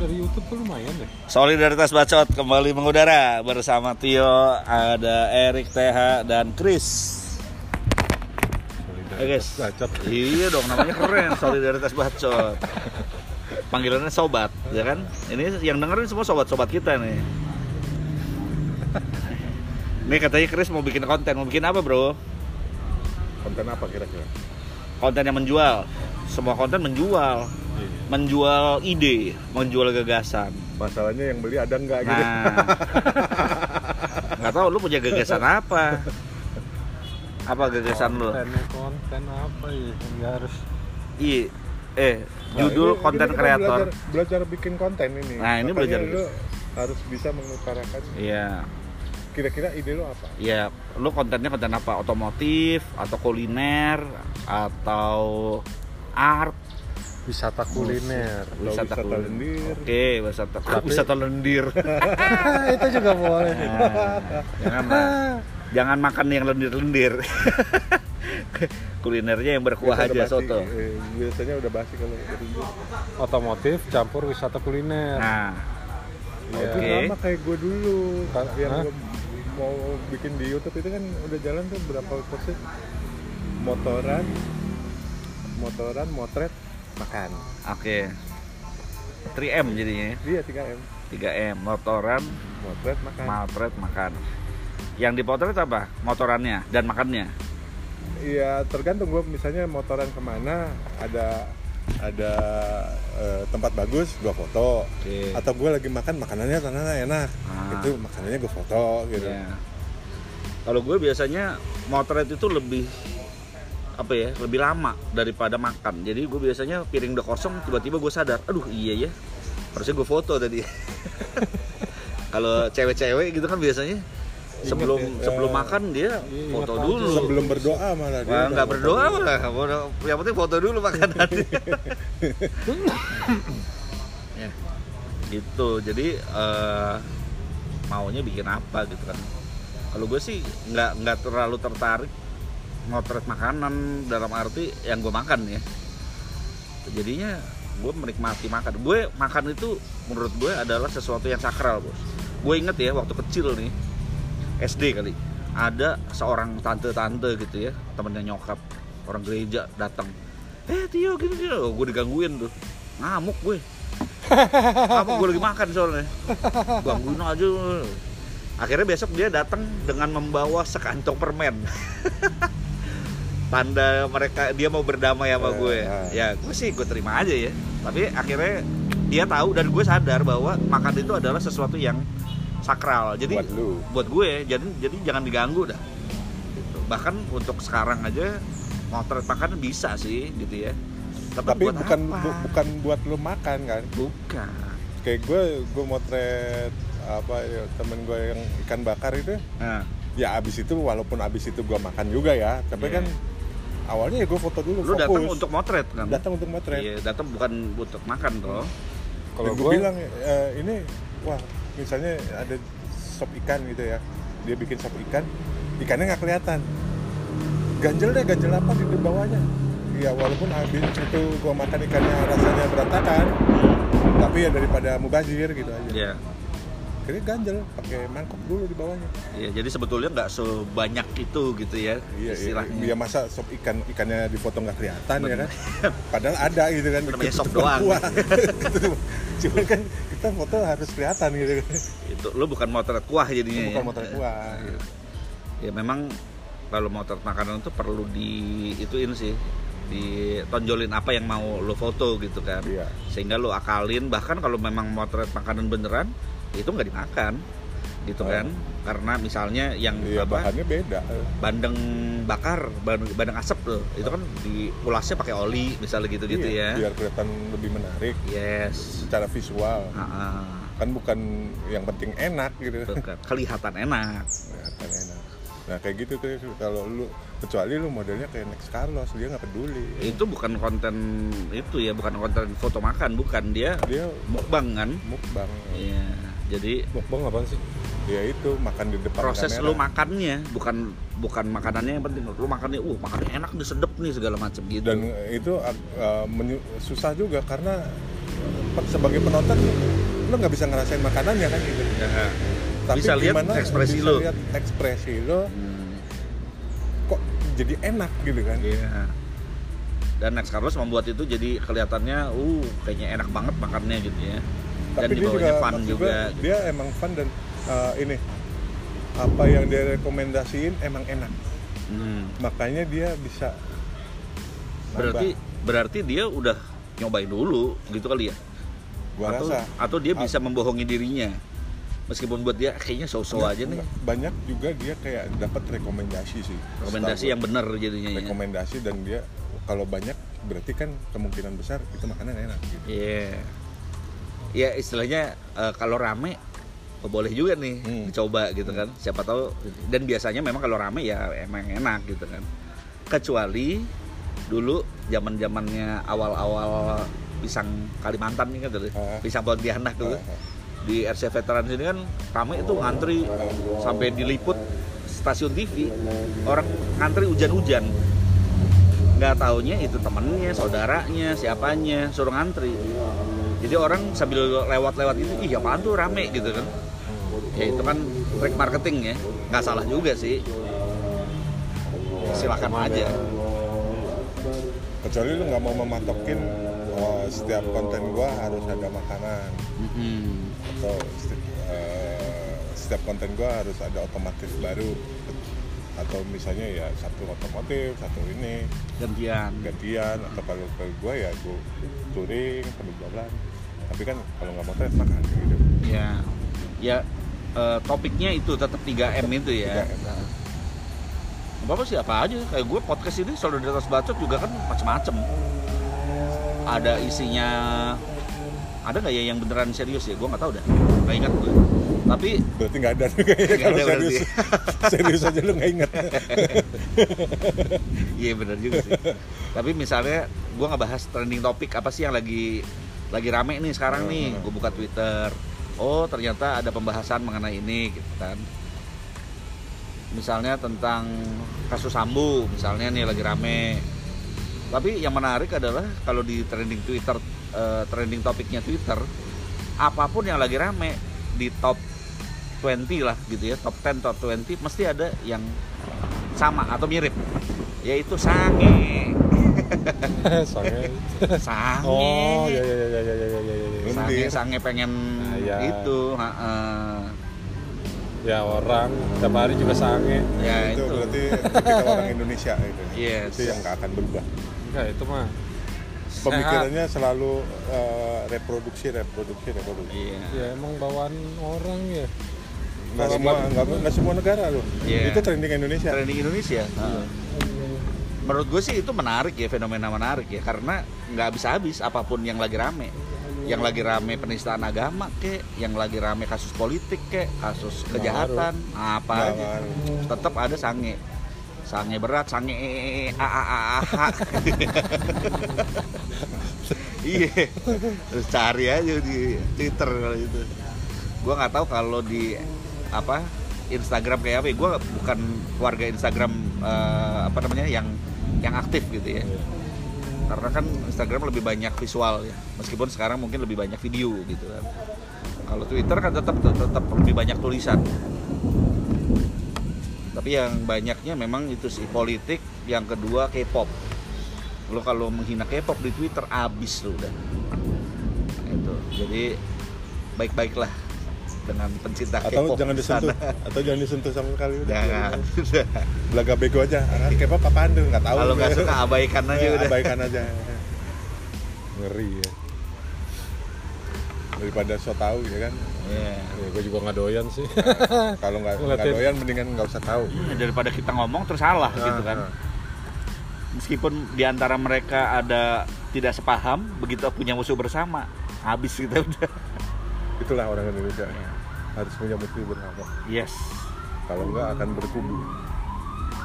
dari YouTube tuh lumayan deh. Solidaritas Bacot kembali mengudara bersama Tio, ada Erik TH dan Chris. Eh guys, Bacot. iya dong namanya keren Solidaritas Bacot. Panggilannya sobat, ya kan? Ini yang dengerin semua sobat-sobat kita nih. Nih katanya Chris mau bikin konten, mau bikin apa bro? Konten apa kira-kira? Konten yang menjual. Semua konten menjual. Menjual ide, menjual gagasan. Masalahnya yang beli ada nggak gitu? Nah, nggak tahu lu punya gagasan apa? Apa gagasan lu? konten apa ya nggak harus Iya, eh Nah, judul ini- konten ini kita kreator. Belajar, belajar bikin konten ini. Nah, ini Makanya belajar lu harus bisa mengutarakan Iya, kira-kira ide lu apa? iya. Lu kontennya konten apa? Otomotif atau kuliner atau art? Wisata kuliner Wisata wisata kuliner. lendir. Oke, wisata Tapi- wisata lendir. itu juga boleh Nah, jangan makan yang lendir-lendir. Kulinernya yang berkuah aja basi, soto. eh, biasanya udah basi kalau lendir. otomotif campur wisata kuliner Nah, Ya, itu Oke. sama kayak gue dulu. Ka- yang mau bikin di YouTube itu kan udah jalan tuh berapa persen motoran, motoran, motret, makan. oke. 3M jadinya ya. Iya 3M. 3M, motoran, Motret, makan. motret, makan. Yang dipotret apa? Motorannya dan makannya. Iya tergantung gue misalnya motoran ke mana ada ada eh, tempat bagus gue foto Oke. atau gue lagi makan makanannya ternyata enak Ah. itu makanannya gue foto gitu Iya. Kalau gue biasanya motret itu lebih apa ya lebih lama daripada makan. Jadi gue biasanya piring udah kosong tiba-tiba gue sadar aduh iya ya harusnya gue foto tadi. Kalau cewek-cewek gitu kan biasanya sebelum ya, sebelum makan dia iya, foto ingat dulu. Sebelum berdoa malah dia nggak berdoa malah. Yang penting foto dulu makanan ya gitu. Jadi eh, maunya bikin apa gitu kan. Kalau gue sih nggak nggak terlalu tertarik motret makanan dalam arti yang gue makan ya. Jadinya gue menikmati makan. Gue makan itu menurut gue adalah sesuatu yang sakral bos. Gue inget ya waktu kecil nih SD kali ada seorang tante-tante gitu ya temennya nyokap orang gereja datang. Eh Tio gini gini. Oh, gue digangguin tuh. Ngamuk gue. Ngamuk gue lagi makan soalnya. Gangguin aja. Akhirnya besok dia datang dengan membawa sekantong permen tanda mereka dia mau berdamai sama Eh, gue. eh. ya gue sih gue terima aja ya. Tapi akhirnya dia tahu dan gue sadar bahwa makan itu adalah sesuatu yang sakral. Jadi buat lu. buat gue jadi jadi jangan diganggu dah. Gitu. bahkan untuk sekarang aja motret makan bisa sih gitu ya. Tapi buat bukan apa? bu- bukan buat lu makan kan? Bukan. Kayak gue gue motret apa ya temen gue yang ikan bakar itu. Nah, ya abis itu walaupun abis itu gue makan juga ya tapi Iya. kan awalnya ya gue foto dulu lu datang untuk motret kan? Datang untuk motret. Iya datang bukan untuk makan toh. Kalau Dan gue bilang eh, ini wah misalnya ada sop ikan gitu ya. Dia bikin sop ikan ikannya nggak kelihatan. Ganjel deh ganjel apa di bawahnya? Ya walaupun habis itu gue makan ikannya rasanya berantakan tapi ya daripada mubazir gitu aja. Ya Akhirnya ganjel pakai mangkok dulu di bawahnya Iya, jadi sebetulnya nggak sebanyak itu gitu ya iya iya istilahnya. ya masa sop ikan ikannya difoto nggak kelihatan ya kan padahal ada gitu kan Namanya sop doang. Gitu. cuman kan kita foto harus kelihatan gitu kan Itu lu bukan motret kuah jadinya bukan ya. motret kuah gitu. Ya memang kalau motret makanan itu perlu di ituin sih ditonjolin apa yang mau lo foto gitu kan iya sehingga lo akalin bahkan kalau memang motret makanan beneran itu nggak dimakan gitu Oh. kan karena misalnya yang iya apa? bahannya beda. Bandeng bakar bandeng, bandeng asap tuh itu kan diulasnya pakai oli misalnya gitu gitu Iya, ya. biar kelihatan lebih menarik. Yes. Secara visual. Ah, ah. kan bukan yang penting enak gitu. Bukan. kelihatan enak. Kelihatan enak. Nah kayak gitu tuh kalau lu kecuali lu modelnya kayak Next Carlos dia nggak peduli. Itu bukan konten itu ya bukan konten foto makan bukan. Dia dia mukbang kan? mukbang. Iya jadi mukbang apaan sih dia itu makan di depan proses kamera. lu makannya bukan bukan makanannya yang penting lu makannya uh makannya enak nih sedep nih segala macam gitu dan itu uh, menyu- susah juga karena pe- sebagai penonton lo nggak bisa ngerasain makanannya kan gitu Ya. tapi Bisa lihat gimana ekspresi bisa lo. lihat ekspresi lo Hmm, kok jadi enak gitu kan Iya. Dan Next Carlos membuat itu jadi kelihatannya, uh, kayaknya enak banget makannya gitu ya. Dan tapi dia juga, fun juga. gua, dia emang fun dan uh, ini apa yang dia rekomendasiin emang enak Hmm. makanya dia bisa nambah. Berarti berarti dia udah nyobain dulu gitu kali ya. gua atau rasa atau dia bisa membohongi dirinya. Meskipun buat dia kayaknya so-so aja nih. banyak juga dia kayak dapat rekomendasi sih Rekomendasi yang benar jadinya ya. rekomendasi dan dia kalau banyak berarti kan kemungkinan besar itu makanan enak gitu Iya. Ya istilahnya eh, kalau rame oh, boleh juga nih Hmm. dicoba gitu kan. Siapa tahu dan biasanya memang kalau rame ya emang enak gitu kan. Kecuali dulu zaman-zamannya awal-awal pisang Kalimantan nih kan tadi. Ah. Pisang Pontianak dulu. Ah, ah. Di RC Veteran sini kan rame itu ngantri sampai diliput stasiun TV. Orang ngantri hujan-hujan. Nggak taunya itu temennya, saudaranya, siapanya, suruh ngantri. Jadi orang sambil lewat-lewat itu, ih apaan tuh rame gitu kan. Ya itu kan trik marketing ya, nggak salah juga sih. Silakan aja. kecuali lu nggak mau mematokin oh, setiap konten gua harus ada makanan Mm-mm. atau seti- eh, setiap konten gua harus ada otomotif baru atau misalnya ya satu otomotif satu ini Gantian. gantian atau kalau ke gua ya gua touring jalan tapi kan kalau nggak motret makan gitu Ya, ya eh, topiknya itu tetap 3M itu ya. 3M. Bapak sih apa aja, kayak gue podcast ini solidaritas bacot juga kan macem-macem Ada isinya, ada nggak ya yang beneran serius ya? Gue nggak tahu dah, nggak ingat gue Tapi berarti nggak ada tuh kayaknya Nggak kalau ada serius. Serius aja lu nggak inget iya bener juga sih. Tapi misalnya gue ngebahas trending topik apa sih yang lagi lagi rame nih sekarang nih. Hmm. Gue buka Twitter. Oh ternyata ada pembahasan mengenai ini gitu kan. Misalnya tentang kasus Sambu misalnya nih lagi rame. Tapi yang menarik adalah kalau di trending Twitter eh, trending topiknya Twitter apa pun yang lagi rame di top 20 lah gitu ya top 10 top 20 mesti ada yang sama atau mirip yaitu sange Soalnya sange Oh, ya ya ya ya ya ya ya ya. ya. sange sange pengen Nah, ya. itu ha-ha. Ya orang tiap hari juga sange. ya itu, itu, berarti orang Indonesia itu Yes. itu yang nggak akan berubah Enggak itu mah. Pemikirannya selalu eh, reproduksi reproduksi reproduksi. Iya. Ya emang bawaan orang ya. nggak semua nggak, nggak semua negara loh. Iya. itu trending Indonesia. Trending Indonesia Ha. menurut gue sih itu menarik ya fenomena menarik ya. Karena nggak habis-habis apa pun yang lagi rame. Yang lagi rame penistaan agama kek yang lagi rame kasus politik kek kasus kejahatan apa Nggak aja. tetap ada sange. Sange berat sange a a a a. iya. Terus cari aja di twitter kalau itu gua nggak tahu kalau di apa Instagram kayak apa ya. Gue bukan warga Instagram eh, apa namanya yang yang aktif gitu ya. Karena kan Instagram lebih banyak visual ya. Meskipun sekarang mungkin lebih banyak video gitu kan. Kalau Twitter kan tetap tetap lebih banyak tulisan. Tapi yang banyaknya memang itu sih politik yang kedua K-pop lo kalau menghina K-pop di Twitter abis lo udah. Nah, itu. Jadi baik-baiklah dengan pencinta atau K-pop jangan di disentuh. sana. atau jangan disentuh sama sekali. Udah jangan. belaga bego aja. K-pop apaan tuh? Nggak tahu. Kalau nggak suka abaikan aja Ya, udah. abaikan aja. Ngeri ya. daripada so tahu ya kan? Iya. Ya gue juga nggak doyan sih. kalau nggak doyan mendingan nggak usah tahu. Daripada kita ngomong terus salah gitu kan. Ah, ah. Meskipun di antara mereka ada tidak sepaham begitu punya musuh bersama habis kita udah itulah orang Indonesia harus punya musuh bersama. Yes. Kalau nggak akan berkubu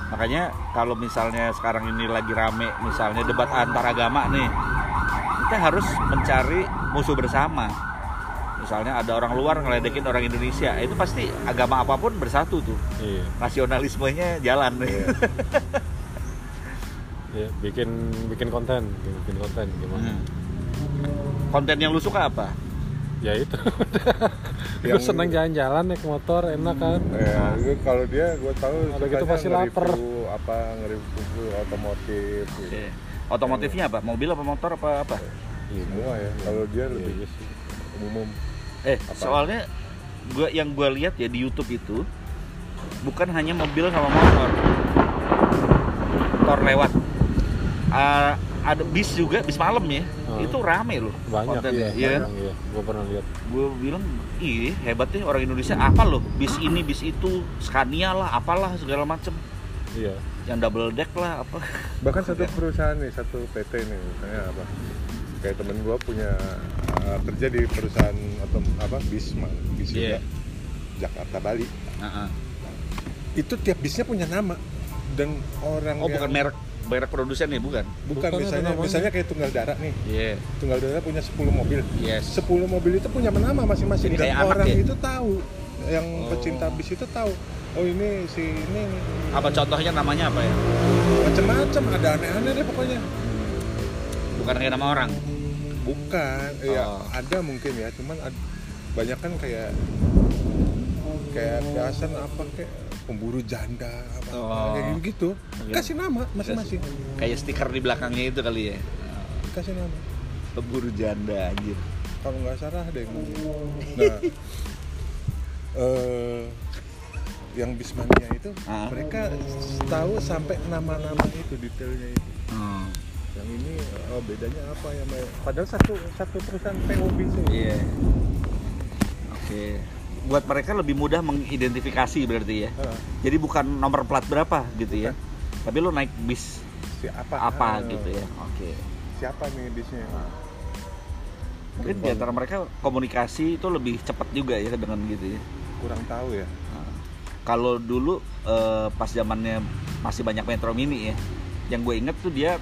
makanya kalau misalnya sekarang ini lagi rame misalnya debat antar agama nih kita harus mencari musuh bersama. Misalnya ada orang luar ngeledekin orang Indonesia itu pasti agama apa pun bersatu tuh. Iya. nasionalismenya jalan. Iya. Ya, bikin bikin konten, bikin konten gimana? Hmm. konten yang lu suka apa ya itu gue Yang- seneng jalan-jalan naik motor enak kan Ya, itu kalau dia gue tahu Udah gitu pasti lapar. apa nge-review otomotif gitu. Oke. otomotifnya apa mobil apa motor apa apa semua ya kalau dia lebih Iya sih. umum eh Apa? soalnya gua yang gua lihat ya di YouTube itu bukan hanya mobil sama motor motor lewat Ah, ada bis juga bis malam ya. Hmm. itu rame loh banyak kontennya, iya, iya kan? banyak, iya. gue pernah lihat. Gue bilang ih hebat nih orang Indonesia. Apa loh bis ini bis itu Scania lah apalah segala macem. Iya. Yang double deck lah apa. Bahkan satu perusahaan nih satu PT nih misalnya apa. Kayak temen gue punya uh, kerja di perusahaan atau apa bis ma- bis Iya. juga. Jakarta Bali. Heeh. itu tiap bisnya punya nama. Dan orang oh yang- bukan merek merek produsen nih bukan? Bukan Bukan misalnya misalnya kayak tunggal darah nih. Iya. Tunggal darah punya 10 mobil. Yes. 10 mobil itu punya nama masing-masing. Dan kayak anak orang ya? itu tahu. Yang Oh. pecinta bis itu tahu. Oh ini si ini. Apa contohnya namanya apa ya? Macam-macam ada aneh-aneh deh pokoknya. Bukan kayak nama orang? Bukan ya Oh. ada mungkin ya cuman ad- banyak kan kayak kayak biasa apa kayak pemburu janda apa Oh. kayak gitu. Oke. kasih nama masing-masing. Kayak stiker di belakangnya itu kali ya. Kasih nama. Pemburu janda anjir. Kalau nggak salah yang nah eh yang Bismania itu Ah. mereka tahu sampai nama-nama itu detailnya itu. Oh. yang ini oh bedanya apa ya padahal satu satu perusahaan PO itu iya. Oke buat mereka lebih mudah mengidentifikasi berarti ya. Ah, jadi bukan nomor plat berapa gitu ya. Tapi lo naik bis siapa apa? Ah, gitu ya. Oke. Siapa nih bisnya? Mungkin di antara mereka komunikasi itu lebih cepat juga ya dengan gitu ya. Kurang tahu ya. Nah, kalau dulu eh, pas zamannya masih banyak Metro Mini ya yang gue inget tuh dia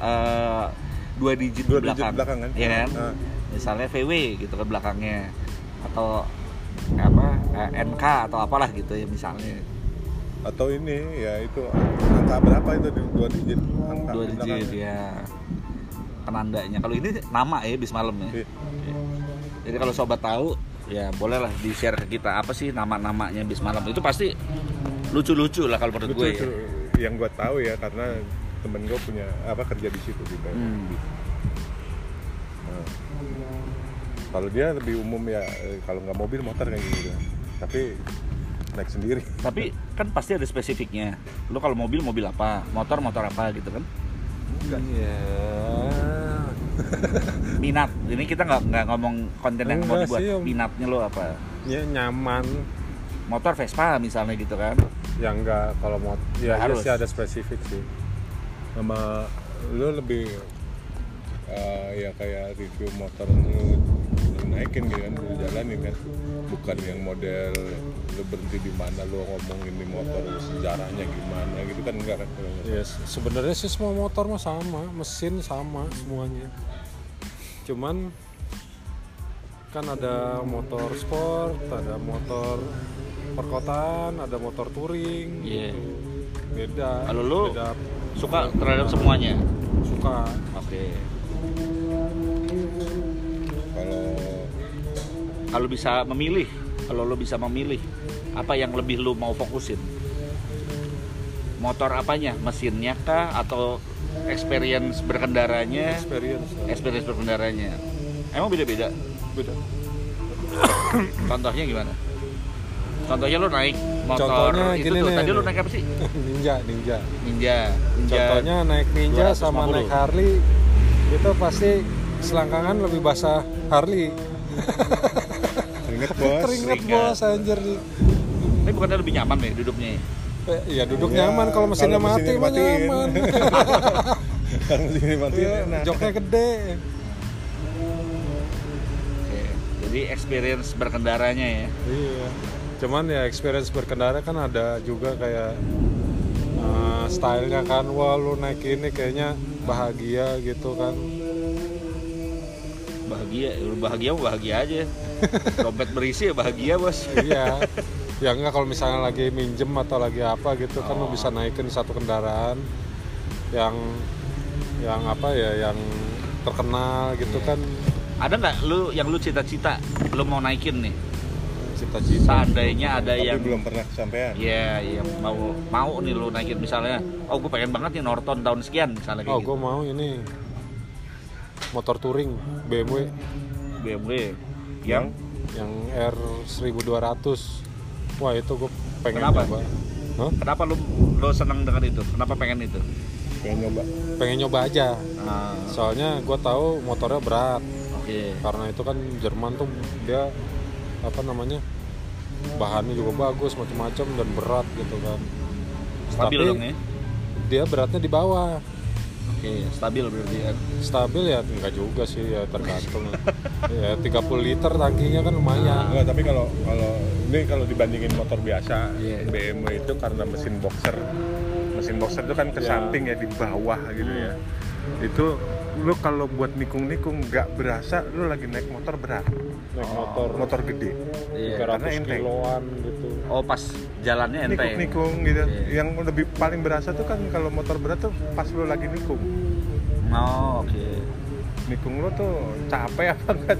eh, dua digit dua di digit belakang, belakang kan? Ya kan? Ah, misalnya VW gitu kan belakangnya atau apa eh, NK atau apalah gitu ya misalnya atau ini ya itu angka berapa itu dua digit angka dua di digit belakangnya. ya penandanya kalau ini nama ya bis malam ya Iya. jadi kalau sobat tahu ya bolehlah di share ke kita apa sih nama-namanya bis malam itu pasti lucu-lucu lah kalau menurut Lucu gue ya. yang gue tahu ya karena temen gue punya apa kerja di situ PO Hmm. Kalau dia lebih umum ya eh, kalau nggak mobil motor kayak gitu tapi naik sendiri Tapi kan pasti ada spesifiknya. Lo kalau mobil mobil apa, motor motor apa gitu kan? iya Minat. Ini kita nggak nggak ngomong konten yang mau Enggak dibuat. sih. Minatnya lo apa? ya nyaman Motor Vespa misalnya gitu kan? ya enggak kalau mau ya iya harus. sih ada spesifik sih sama lu lebih eh, ya kayak review motor lu naikin gitu kan lu jalanin kan bukan yang model lu berhenti di mana lu ngomongin di motor sejarahnya gimana gitu kan enggak kan ya se- sebenarnya sih semua motor mah sama mesin sama semuanya cuman kan ada motor sport ada motor perkotaan ada motor touring Iya. gitu. beda Kalau lu- beda Suka terhadap semuanya. suka Oke. kalau Kalau bisa memilih, kalau lo bisa memilih, apa yang lebih lo mau fokusin? Motor apanya? Mesinnya kah? Atau experience berkendaranya? experience. Experience berkendaranya. Emang beda-beda? Beda. Contohnya gimana? Contohnya lo naik motor Contohnya itu gini tuh. nih, tadi lo naik apa sih? Ninja ninja. Ninja ninja. Contohnya naik ninja sama 250. naik Harley itu pasti selangkangan lebih basah Harley keringet bos. keringet bos anjir. Nih tapi bukannya lebih nyaman nih duduknya ya? Eh, ya duduk Ya, nyaman. Kalau mesinnya kalau mati mesinnya mah nyaman. Kalau matiin Iya, enak. joknya gede. Oke. jadi experience berkendaranya ya? Iya. Cuman ya experience berkendara kan ada juga kayak eh, stylenya kan wah lu naik ini kayaknya bahagia gitu kan bahagia lu bahagia bahagia aja dompet berisi ya bahagia bos iya ya enggak kalau misalnya lagi minjem atau lagi apa gitu kan lu Oh. bisa naikin satu kendaraan yang yang apa ya yang terkenal gitu Iya. kan Ada nggak lu yang lu cita-cita lu mau naikin nih? cita-cita Seandainya ada tapi yang belum pernah kesampaian Iya, iya mau mau nih lu naikin misalnya. Oh, gue pengen banget nih Norton tahun sekian misalnya kayak oh gitu. gue mau ini motor touring BMW BMW yang yang R 1200 wah itu gue pengen Kenapa? coba Hah? kenapa lu lu seneng dengan itu? Kenapa pengen itu? pengen nyoba pengen nyoba aja Ah, soalnya gue tahu motornya berat Oke. karena itu kan Jerman tuh dia apa namanya bahannya juga bagus macam-macam dan berat gitu kan Stabil Tapi dong ya. dia beratnya di bawah Oke, stabil berarti ya. stabil ya enggak juga sih ya tergantung ya 30 liter tangkinya kan lumayan Enggak, tapi kalau kalau ini kalau dibandingin motor biasa Iya. BMW itu karena mesin boxer mesin boxer itu kan ke Iya. samping ya di bawah gitu ya itu lu kalau buat nikung-nikung nggak berasa lu lagi naik motor berat naik motor motor gede Iya. 300 karena enteng. kiloan gitu Oh, pas jalannya enteng. nikung-nikung gitu Iya. yang lebih paling berasa tuh kan kalau motor berat tuh pas lu lagi nikung Oh, oke. nikung lu tuh capek apa kan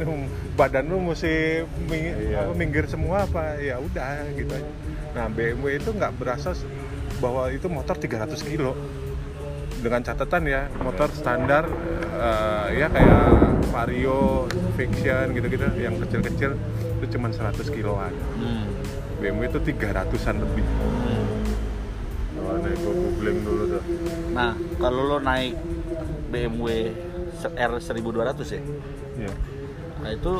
badan lu mesti ming- Iya. apa, minggir semua apa ya udah gitu aja nah BMW itu nggak berasa bahwa itu motor 300 kilo dengan catatan ya motor standar eh, ya kayak Vario, Fiction gitu-gitu yang kecil-kecil itu cuma 100 kiloan Hmm. BMW itu 300an lebih hmm. oh, nih gue googling dulu tuh Nah, kalau lo naik BMW R 1200 ya, Iya. nah itu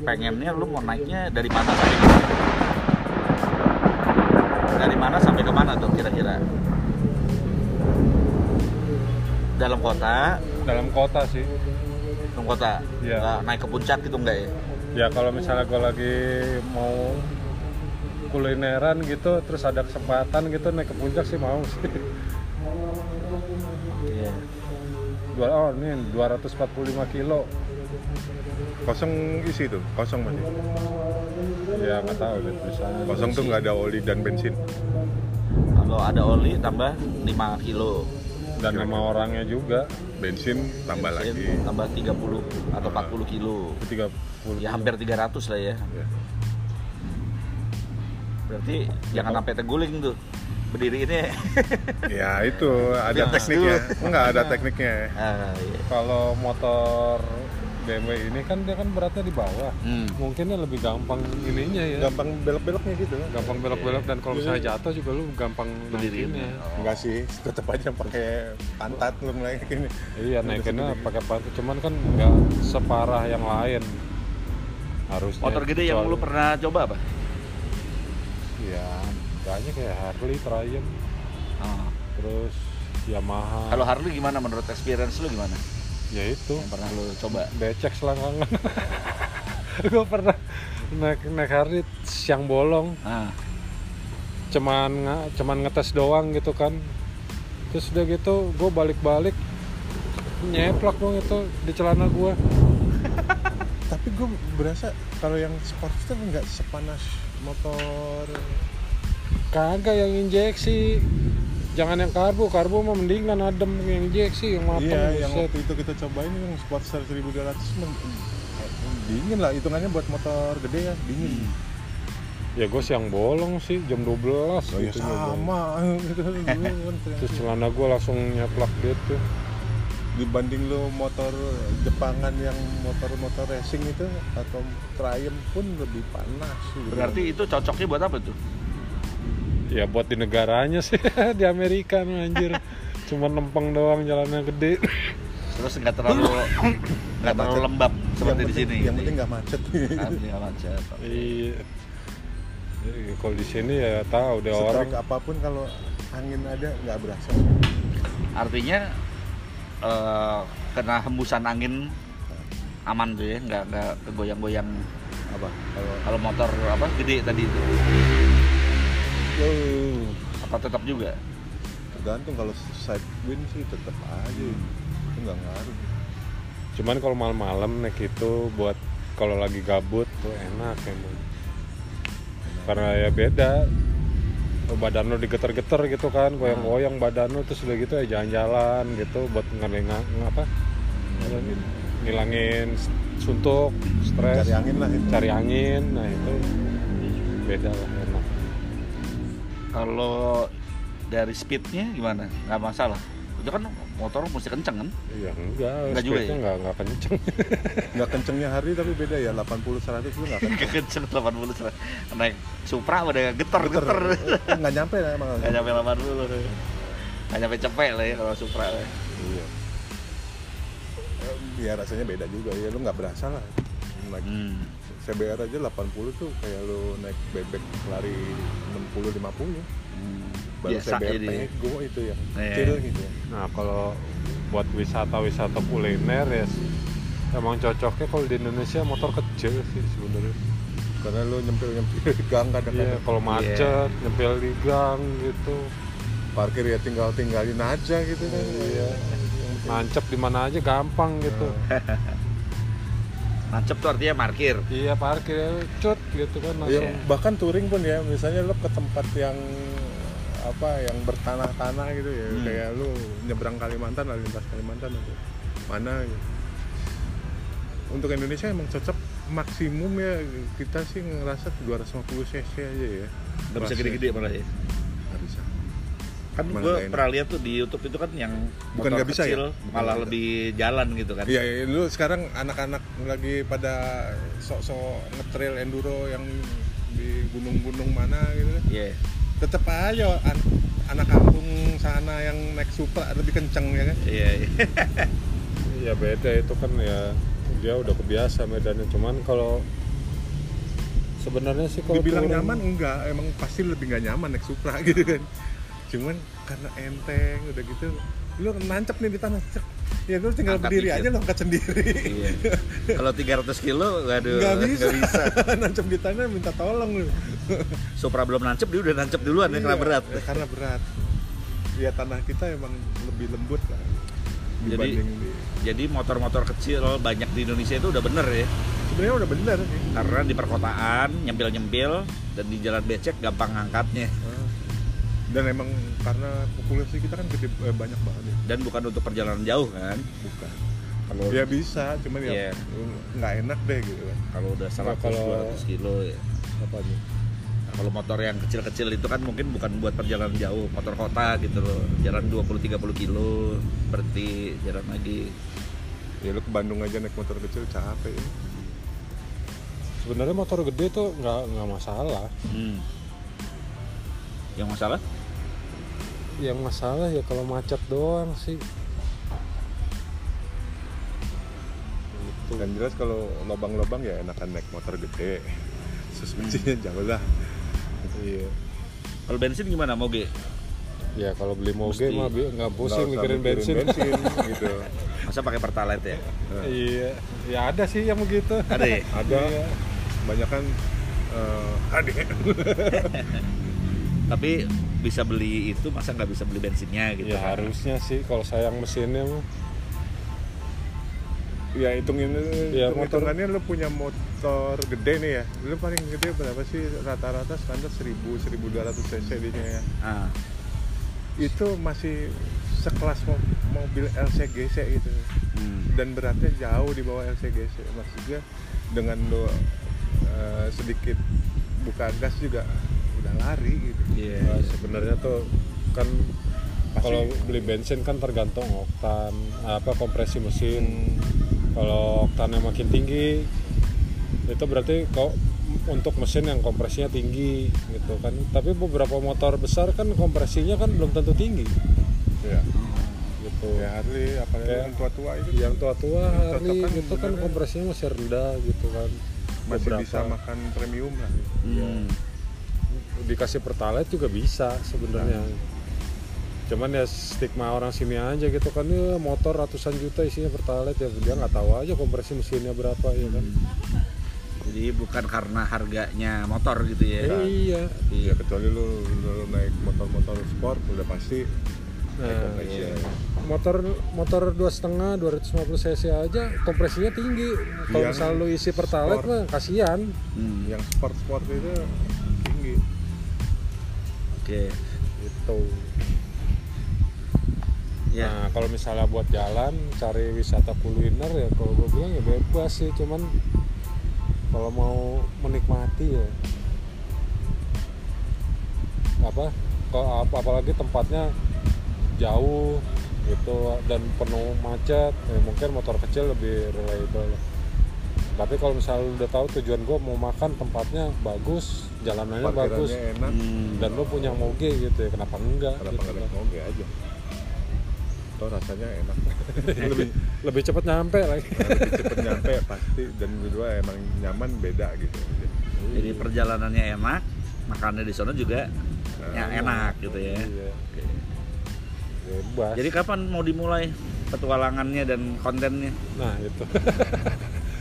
pengennya lo mau naiknya dari mana sampai? Dari mana sampai ke mana tuh kira-kira? Dalam kota, dalam kota sih. Dalam kota, Iya. Nggak naik ke puncak gitu enggak ya? ya kalau misalnya gue lagi mau kulineran gitu terus ada kesempatan gitu naik ke puncak sih mau sih. Iya. dua oh ini 245 kilo. Kosong isi tuh kosong masih. Ya nggak tahu deh misalnya kosong tuh nggak ada oli dan bensin. Kalau ada oli tambah 5 kilo, dan sama orangnya juga bensin tambah bensin lagi tambah 30 atau 40 kilo. 30 Ya hampir 300 lah ya. Ya. Berarti jangan sampai terguling tuh. Berdiri ini. Ya itu ada Fitness tekniknya. dulu. Enggak ada tekniknya. ah, iya. kalau motor BMW ini kan dia kan beratnya di bawah Hmm. mungkinnya lebih gampang ininya ya Gampang belok-beloknya gitu. gampang belok-belok dan kalau misalnya jatuh juga lu gampang Berdiri. naikinnya Enggak sih, tetap aja pakai pantat lu naikin. iya naikinnya pakai pantat cuman kan nggak separah yang lain harusnya Motor gede yang lu pernah coba apa? ya banyak kayak Harley, Triumph Ah. terus Yamaha Kalau Harley gimana menurut experience lu gimana? Ya itu Yang pernah lu coba? becek selangkangan gue pernah naik naik Harley siang bolong Ah. cuman cuman ngetes doang gitu kan terus udah gitu gue balik-balik nyeplak dong itu di celana gue Tapi gue berasa kalau yang sport itu nggak sepanas motor. kagak yang injeksi jangan yang karbo karbo mah mendingan adem yang injeksi yang matang Iya, yang buset. waktu itu kita cobain yang Sportster 1200 men- dingin lah hitungannya buat motor gede ya dingin. ya gue siang bolong sih jam 12 Oh ya gitu nyobain. sama. Terus celana gue langsung nyeplak gitu dibanding lu motor Jepangan yang motor-motor racing itu atau Triumph pun lebih panas. gitu. Berarti itu cocoknya buat apa tuh? Ya buat di negaranya sih di Amerika mah, anjir cuma nempeng doang jalannya gede Terus nggak terlalu nggak terlalu lembab seperti di sini. Yang penting nggak macet. Nggak macet. iya Jadi kalau di sini ya tahu deh orang apa pun kalau angin ada nggak berasa. Artinya eh, kena hembusan angin aman tuh ya, nggak nggak kegoyang-goyang Apa? Kalau kalau motor apa gede tadi itu. Oh, Apa tetap juga? tergantung kalau side wind sih tetap aja. Itu nggak ngaruh. cuman kalau malam-malam naik itu buat kalau lagi gabut tuh enak emang. Karena ya beda. Badan lo digeter-geter gitu kan goyang-goyang badan lo terus udah gitu ya jalan-jalan gitu buat ngeleng apa? Ngilangin. Suntuk stres. Cari angin lah itu. cari angin nah itu beda lah Kalau dari speednya gimana? Nggak masalah. Itu kan motor mesti kenceng kan? iya enggak Enggak juga ya? enggak enggak kenceng nggak kencengnya hari tapi beda ya 80 100 itu nggak kenceng Nggak kenceng 80 serah. Naik Supra udah geter geter. Eh, nggak nyampe lah emang Nggak nyampe 80. Nggak nyampe cepet lah ya kalau Supra. iya Eh, ya rasanya beda juga ya lu nggak berasa lah naik Hmm. CBR aja 80 tuh kayak lu naik bebek lari 60 50 Hmm. baru Biasa CBR jadi. Pego itu yang Iya. kecil gitu. Ya nah kalau buat wisata-wisata kuliner ya emang cocoknya kalau di Indonesia motor kecil sih sebenarnya. Karena lu nyempil nyempil di gang iya kadang-kadang kalau macet nyempil di gang gitu. Parkir ya tinggal tinggalin aja gitu kan. Iya. Nancep di mana aja gampang gitu Nancep tuh artinya parkir. iya parkir ya, cut gitu kan Ya, langsung bahkan touring pun ya misalnya lu ke tempat yang apa yang bertanah-tanah gitu ya Hmm. kayak lu nyebrang Kalimantan lalu lintas Kalimantan atau mana gitu. untuk Indonesia emang cocok maksimum ya kita sih ngerasa 250 cc aja ya Nggak bisa gede-gede malah ya. Nggak bisa Kan gue pernah lihat tuh di YouTube itu kan yang Bukan nggak bisa ya? kecil Bukan malah nggak lebih jalan gitu kan. Iya, iya, lu sekarang anak-anak lagi pada sok-sok ngetrail enduro yang di gunung-gunung mana gitu kan. Iya. Tetep aja an- anak kampung sana yang naik Supra lebih kenceng ya kan. Iya. iya. ya beda itu kan ya dia udah kebiasa medannya cuman kalau sebenarnya sih kalau Dibilang touring- nyaman enggak, emang pasti lebih nggak nyaman naik Supra gitu kan. Cuman karena enteng udah gitu lu nancep nih di tanah cek. Ya lu tinggal Angkat berdiri dikit. aja lo angkat sendiri. Iya. Kalau 300 kilo, waduh, Nggak bisa. nggak bisa. nancep di tanah minta tolong lu. Supra belum nancep, dia udah nancep duluan ya karena Iya, berat. ya, karena berat. Ya tanah kita emang lebih lembut lah Jadi- di Jadi motor-motor kecil banyak di Indonesia itu udah bener ya. sebenarnya udah bener sih. Karena di perkotaan nyempil-nyempil dan di jalan becek gampang ngangkatnya. Dan emang karena populasi kita kan gede eh, banyak banget ya. Dan bukan untuk perjalanan jauh kan. Bukan. Kalau Ya bisa, cuman ya Iya. nggak enak deh gitu kan. kalau udah 100 kalau- 200 kilo ya. apa nih Nah, kalau motor yang kecil-kecil itu kan mungkin bukan buat perjalanan jauh, motor kota gitu loh. Jalan 20 30 kilo, berarti jalan lagi. Ya lu ke Bandung aja naik motor kecil capek ya. sebenarnya motor gede tuh nggak nggak masalah Hmm. Yang masalah? Yang masalah ya kalau macet doang sih gitu. Dan jelas kalau lobang-lobang ya enakan naik motor gede. Suspensinya jauh lah. iya Kalau bensin gimana moge? ya kalau beli moge Mesti. mah bi- nggak pusing mikirin bensin, bensin gitu. Masa pakai pertalite ya? iya ya ada sih yang begitu Ada ya? Ada Iya. banyak kan eh ada Tapi bisa beli itu masa nggak bisa beli bensinnya gitu? ya kan? harusnya sih kalau sayang mesinnya mah. Ya hitungin Ya, hitung motor- lu punya motor gede nih ya. Lu paling gede berapa sih? Rata-rata standar 1000 1200 cc dia ya. Ah, itu masih sekelas mo- mobil LCGC gitu. Hmm. dan beratnya jauh di bawah LCGC maksudnya dengan lu eh, sedikit buka gas juga udah lari gitu. Iya. Nah, sebenarnya tuh kan kalau beli bensin kan tergantung oktan apa kompresi mesin. Kalau oktannya makin tinggi itu berarti kok untuk mesin yang kompresinya tinggi gitu kan. Tapi beberapa motor besar kan kompresinya kan belum tentu tinggi. Ya gitu. Ya Harley apalagi Kayak- yang tua-tua itu. yang tua-tua Harley kan gitu kan kompresinya masih rendah gitu kan. Masih Beberapa. bisa makan premium lah. Hmm. Dikasih pertalite juga bisa sebenarnya cuman ya stigma orang sini aja gitu kan ya motor ratusan juta isinya pertalite ya dia nggak tahu aja kompresi mesinnya berapa ya kan Jadi bukan karena harganya motor gitu ya? Eh, iya ya kecuali lu, lu naik motor-motor sport udah pasti Nah, iya. ya. motor motor dua setengah 250 cc aja kompresinya tinggi kalau misal lu isi pertalite sport. mah kasihan Hmm. yang sport-sport itu tinggi Oke. gitu Ya. Nah kalau misalnya buat jalan cari wisata kuliner ya kalau gue bilang ya bebas sih cuman kalau mau menikmati ya apa kalau ap- apalagi tempatnya jauh gitu dan penuh macet ya mungkin motor kecil lebih reliable tapi kalau misalnya udah tahu tujuan gue mau makan tempatnya bagus jalanannya bagus. enak. Hmm. dan lu punya moge gitu ya kenapa enggak kenapa gitu nggak kan. moge aja? Toh rasanya enak. Lebih lebih cepet nyampe lagi lebih cepet nyampe pasti. Dan kedua emang nyaman beda gitu. Jadi perjalanannya enak, makannya di sana juga ya enak gitu ya. Iya, Oke. bebas. Jadi kapan mau dimulai petualangannya dan kontennya? nah itu.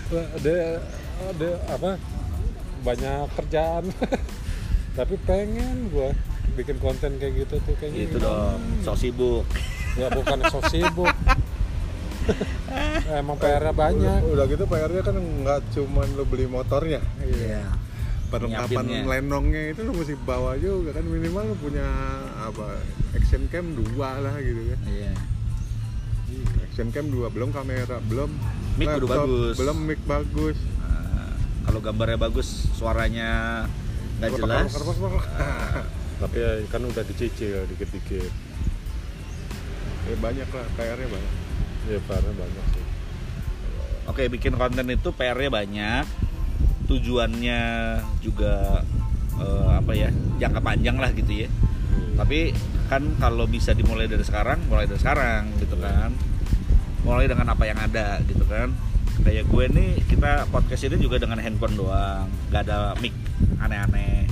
Ada ada apa banyak kerjaan tapi pengen gua bikin konten kayak gitu tuh kayaknya Itu dong, sok sibuk. ya bukan sok sibuk emang PR-nya banyak udah gitu PR-nya kan nggak cuman lo beli motornya Iya. perlengkapan Nyiapinnya. lenongnya itu lo mesti bawa juga kan minimal lo punya apa action cam dua lah gitu kan Iya. action cam dua belum kamera belum Mic bagus. belum mic bagus kalau gambarnya bagus, suaranya nggak jelas. Kerpas-kerpas. tapi ya kan udah dicicil dikit-dikit ya banyak lah PR-nya banyak ya PR-nya banyak sih Oke, bikin konten itu PR-nya banyak. Tujuannya juga eh, apa ya? Jangka panjang lah gitu ya. Tapi kan kalau bisa dimulai dari sekarang, mulai dari sekarang gitu kan. Mulai dengan apa yang ada gitu kan. Kayak gue nih, kita podcast ini juga dengan handphone doang, nggak ada mic aneh-aneh.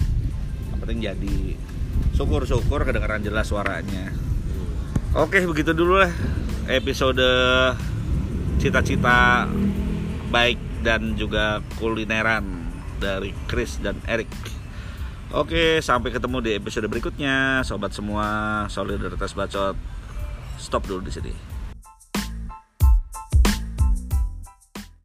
Yang penting jadi syukur-syukur kedengaran jelas suaranya. Oke, begitu dulu lah episode cita-cita baik dan juga kulineran dari Chris dan Eric. Oke, sampai ketemu di episode berikutnya, sobat semua. Solidaritas bacot. Stop dulu di sini.